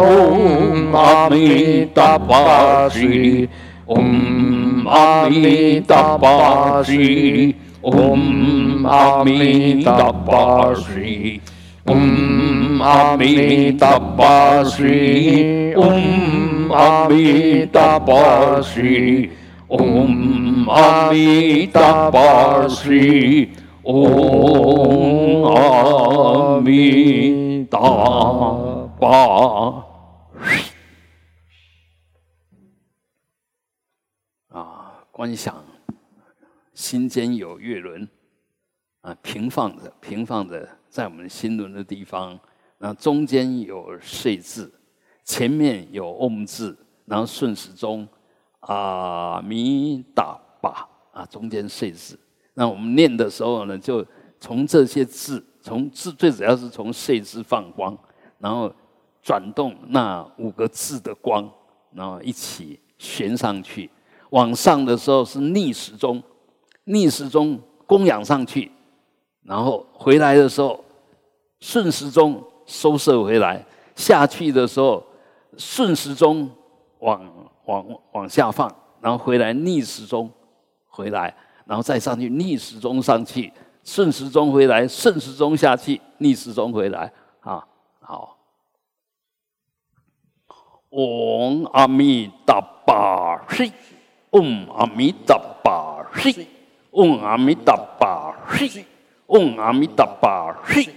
ॐ अमि तपासि ॐ अमि तपासि ॐ अमि तपासि ॐ अमि तपासि ॐ अमि तपासि ॐ अमि तपासि Shri Om Amitabha Shri Om Amitabha 啊，观想心间有月轮啊，平放着，平放着在我们心轮的地方。那中间有岁字，前面有嗡字，然后顺时钟阿弥达巴啊，中间岁字。那我们念的时候呢，就从这些字，从字最主要是从岁字放光，然后转动那五个字的光，然后一起旋上去。往上的时候是逆时钟，逆时钟供养上去，然后回来的时候顺时钟收摄回来，下去的时候顺时钟往往往下放，然后回来逆时钟回来，然后再上去，逆时钟上去，顺时钟回来，顺时钟下去，逆时钟回来，啊，好。嗡阿弥达巴悉，嗡阿弥达巴悉，嗡阿弥达巴悉，嗡阿弥达巴悉，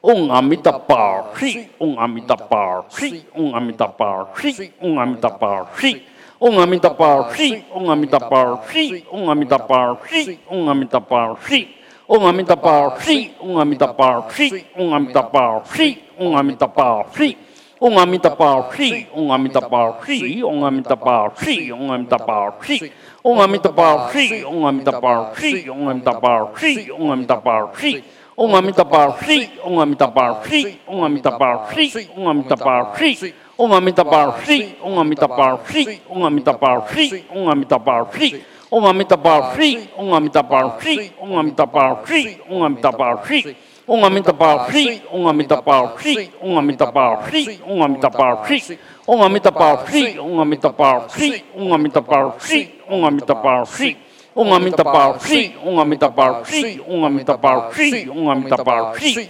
嗡阿弥达巴悉，嗡阿弥达巴悉，嗡阿弥达巴悉，嗡阿弥达巴悉。嗡阿弥达巴嗡阿弥达巴西，嗡阿弥达巴西，嗡阿弥达巴西，嗡阿弥达巴西，嗡阿弥达巴西，嗡阿弥达巴西，嗡阿弥达巴西，嗡阿弥达巴西。嗡阿弥陀佛，西，嗡阿弥陀佛，西，嗡阿弥陀佛，西，嗡阿弥陀佛，西，嗡阿弥陀佛，西，嗡阿弥陀佛，西，嗡阿弥陀佛，西，嗡阿弥陀佛，西，嗡阿弥陀佛，西，嗡阿弥陀佛，西，嗡阿弥陀佛，西，嗡阿弥陀佛，西， 嗡阿弥陀佛，西，嗡阿弥陀佛，西，嗡阿弥陀佛，西，嗡阿弥陀佛，西，嗡阿弥陀佛，西，嗡阿弥陀佛，西，嗡阿弥陀佛，西，嗡阿弥陀佛，西。嗡阿弥陀佛，西，嗡阿弥陀佛，西，嗡阿弥陀佛，西，嗡阿弥陀佛，西，嗡阿弥陀佛，西，嗡阿弥陀佛，西，嗡阿弥陀佛，西，嗡阿弥陀佛，西，嗡阿弥陀佛，西，嗡阿弥陀佛，西，嗡阿弥陀佛，西，嗡阿弥陀佛，西，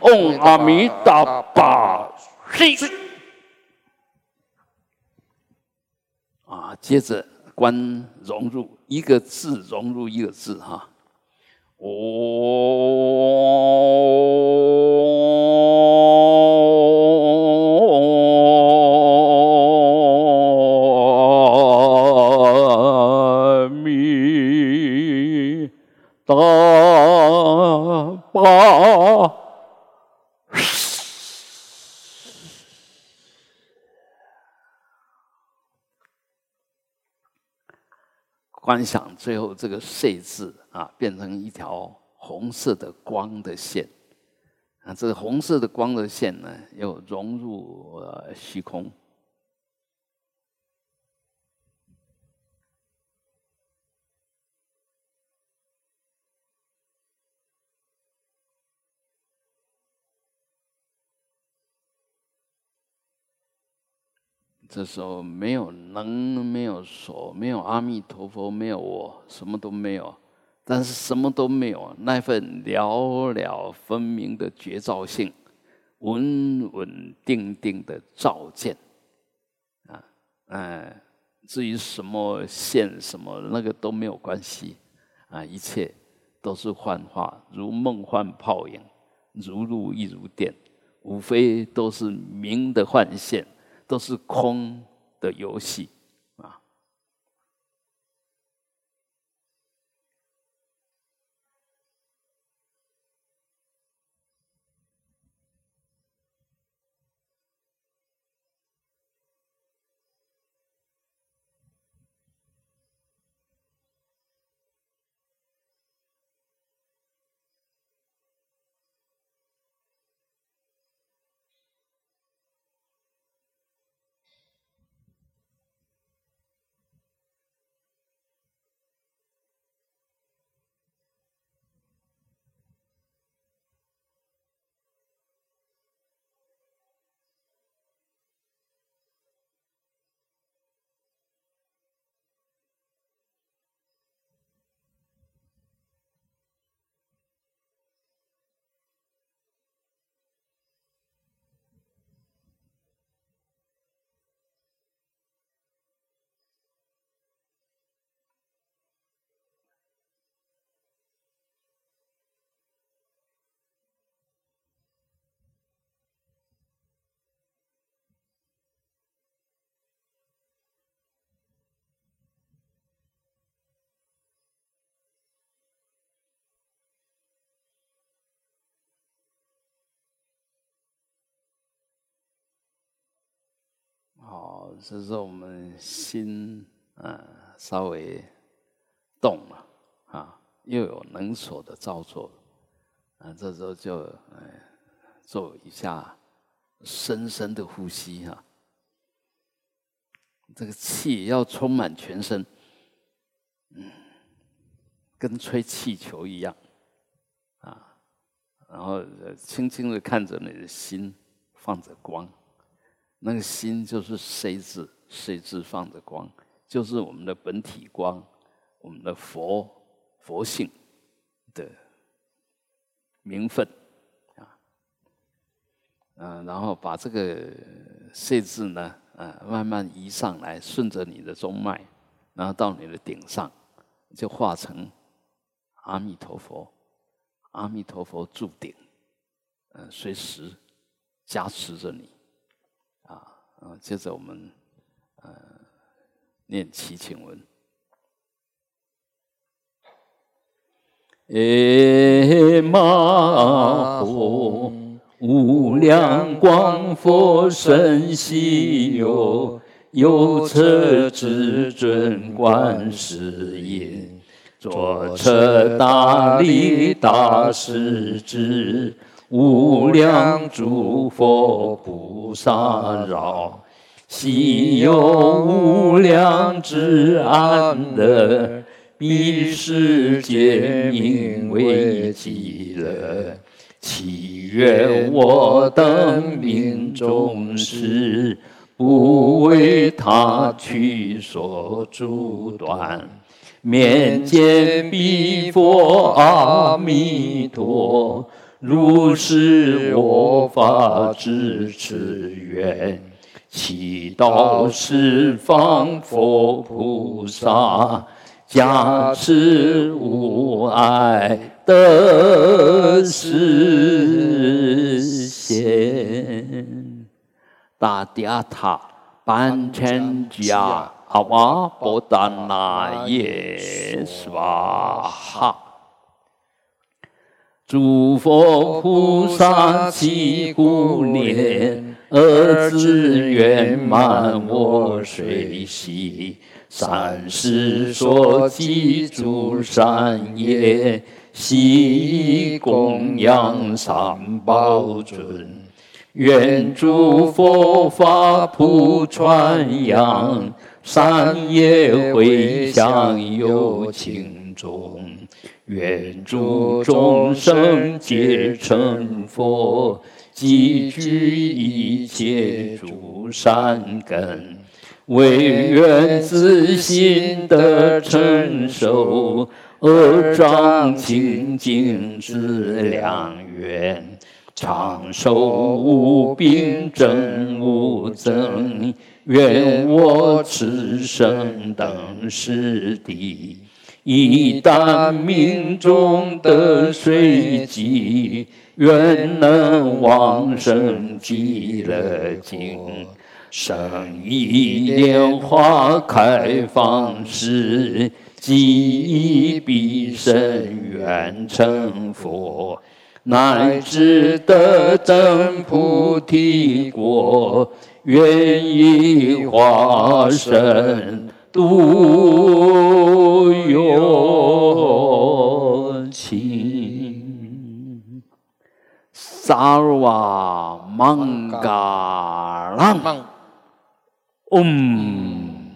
嗡阿弥达巴悉。啊，接着观融入一个字，融入一个字哈。嗡、哦观想最后这个“碎”字啊，变成一条红色的光的线啊，这个红色的光的线呢，又融入呃虚空。这时候没有能，没有所，没有阿弥陀佛，没有我，什么都没有。但是什么都没有，那份了了分明的觉照性，稳稳定定的照见，啊，哎，至于什么现什么那个都没有关系，啊，一切都是幻化，如梦幻泡影，如露亦如电，无非都是明的幻现。都是空的游戏。哦，这是我们心啊稍微动了啊，又有能所的造作啊，这时候就哎做一下深深的呼吸哈，这个气要充满全身，嗯，跟吹气球一样啊，然后轻轻的看着你的心放着光。那个心就是 C 字，C 字放着光，就是我们的本体光，我们的佛佛性的名分啊，嗯，然后把这个 C 字呢，啊，慢慢移上来，顺着你的中脉，然后到你的顶上，就化成阿弥陀佛，阿弥陀佛住顶，嗯，随时加持着你。啊，接着我们呃念祈请文。耶玛吽，无量光佛身西游，有车至尊观世音，左侧大力大势至。无量诸佛菩萨绕，悉有无量之安乐，彼世界名为极乐。祈愿我等命终时，不为他取所阻断，面见彼佛阿弥陀。如是我法之持愿，祈祷十方佛菩萨加持无碍得实现。大地塔班千家阿瓦波达那耶娑哈。诸佛菩萨祈护念，儿子圆满我随喜。三世所记诸善业，悉供养三宝尊。愿诸佛法普传扬，善业回向有情众。愿诸众生皆成佛，积聚一切诸善根，唯愿自心得成熟，而彰清净之良缘，长寿无病真无增。愿我此生等世地。一旦命中得随机，愿能往生极乐境，生一莲花开放时，即必生愿成佛，乃至得真菩提果，愿以化身。独有情，萨瓦曼嘎朗，嗯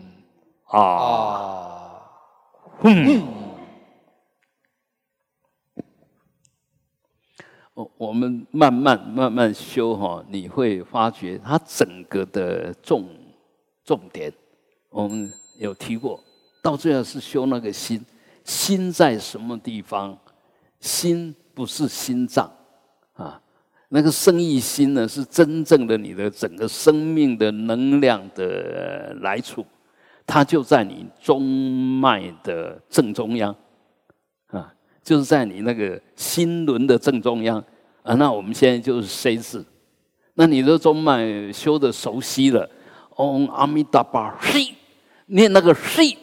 啊，嗯。我我们慢慢慢慢修哈，你会发觉它整个的重重点，我们。有提过，到最后是修那个心，心在什么地方？心不是心脏啊，那个生意心呢，是真正的你的整个生命的能量的来处，它就在你中脉的正中央啊，就是在你那个心轮的正中央啊。那我们现在就是 C 字，那你的中脉修的熟悉了，嗡阿弥达巴嘿。念那个“睡”，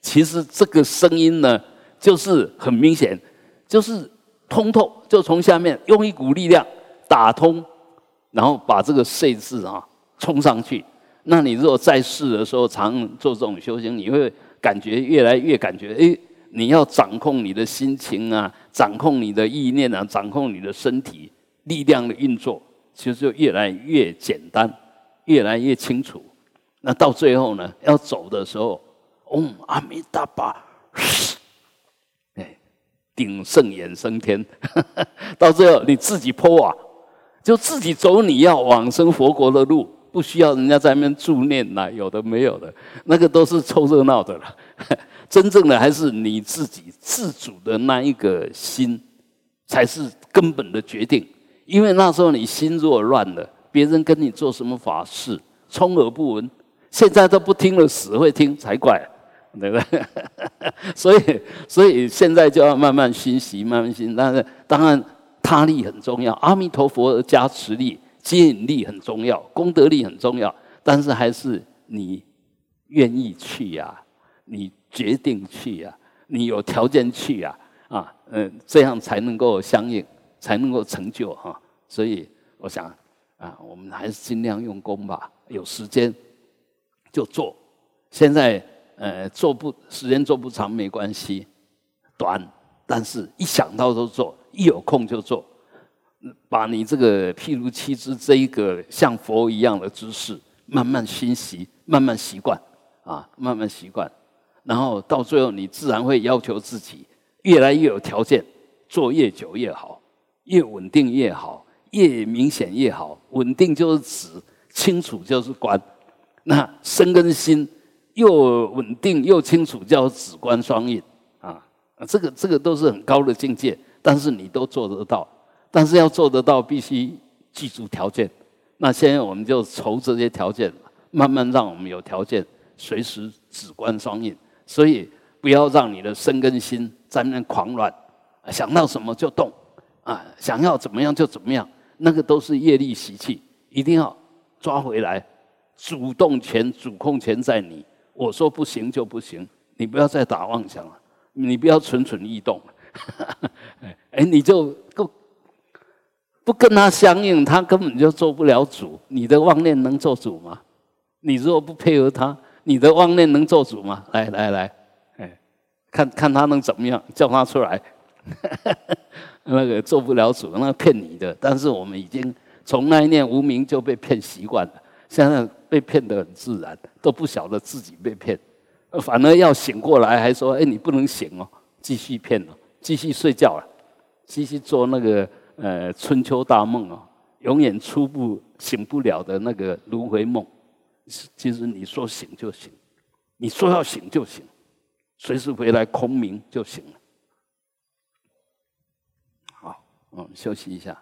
其实这个声音呢，就是很明显，就是通透，就从下面用一股力量打通，然后把这个“睡”字啊冲上去，那你如果在世的时候常做这种修行，你会感觉越来越感觉，哎，你要掌控你的心情啊，掌控你的意念啊，掌控你的身体力量的运作，其实就越来越简单，越来越清楚。那到最后呢，要走的时候，嗡阿弥达巴，哎，鼎盛眼升天，到最后你自己破啊，就自己走你要往生佛国的路，不需要人家在那边助念呐，有的没有的，那个都是凑热闹的了。真正的还是你自己自主的那一个心，才是根本的决定。因为那时候你心若乱了，别人跟你做什么法事，充耳不闻。现在都不听了，死会听才怪，对不对？所以，所以现在就要慢慢熏习，慢慢熏。但是，当然他力很重要，阿弥陀佛加持力、接引力很重要，功德力很重要。但是，还是你愿意去呀，你决定去呀，你有条件去呀，啊，嗯，这样才能够相应，才能够成就哈。所以，我想啊，我们还是尽量用功吧，有时间。就做，现在呃做不时间做不长没关系，短，但是一想到就做，一有空就做，把你这个譬如七支这一个像佛一样的姿势，慢慢熏习，慢慢习惯啊，慢慢习惯，然后到最后你自然会要求自己越来越有条件，做越久越好，越稳定越好，越明显越好。稳定就是指，清楚就是观。那身跟心又稳定又清楚，叫止观双运啊！这个这个都是很高的境界，但是你都做得到。但是要做得到，必须记住条件。那现在我们就筹这些条件，慢慢让我们有条件随时止观双运。所以不要让你的身跟心在那狂乱，想到什么就动啊！想要怎么样就怎么样，那个都是业力习气，一定要抓回来。主动权、主控权在你。我说不行就不行，你不要再打妄想了，你不要蠢蠢欲动。哎，你就不不跟他相应，他根本就做不了主。你的妄念能做主吗？你如果不配合他，你的妄念能做主吗？来来来，哎，看看他能怎么样，叫他出来。那个做不了主，那骗你的。但是我们已经从那一念无名就被骗习惯了。现在被骗得很自然，都不晓得自己被骗，反而要醒过来，还说：“哎，你不能醒哦，继续骗哦，继续睡觉了，继续做那个呃春秋大梦哦，永远出不醒不了的那个轮回梦。其实你说醒就醒，你说要醒就醒，随时回来空明就行了。好，我们休息一下。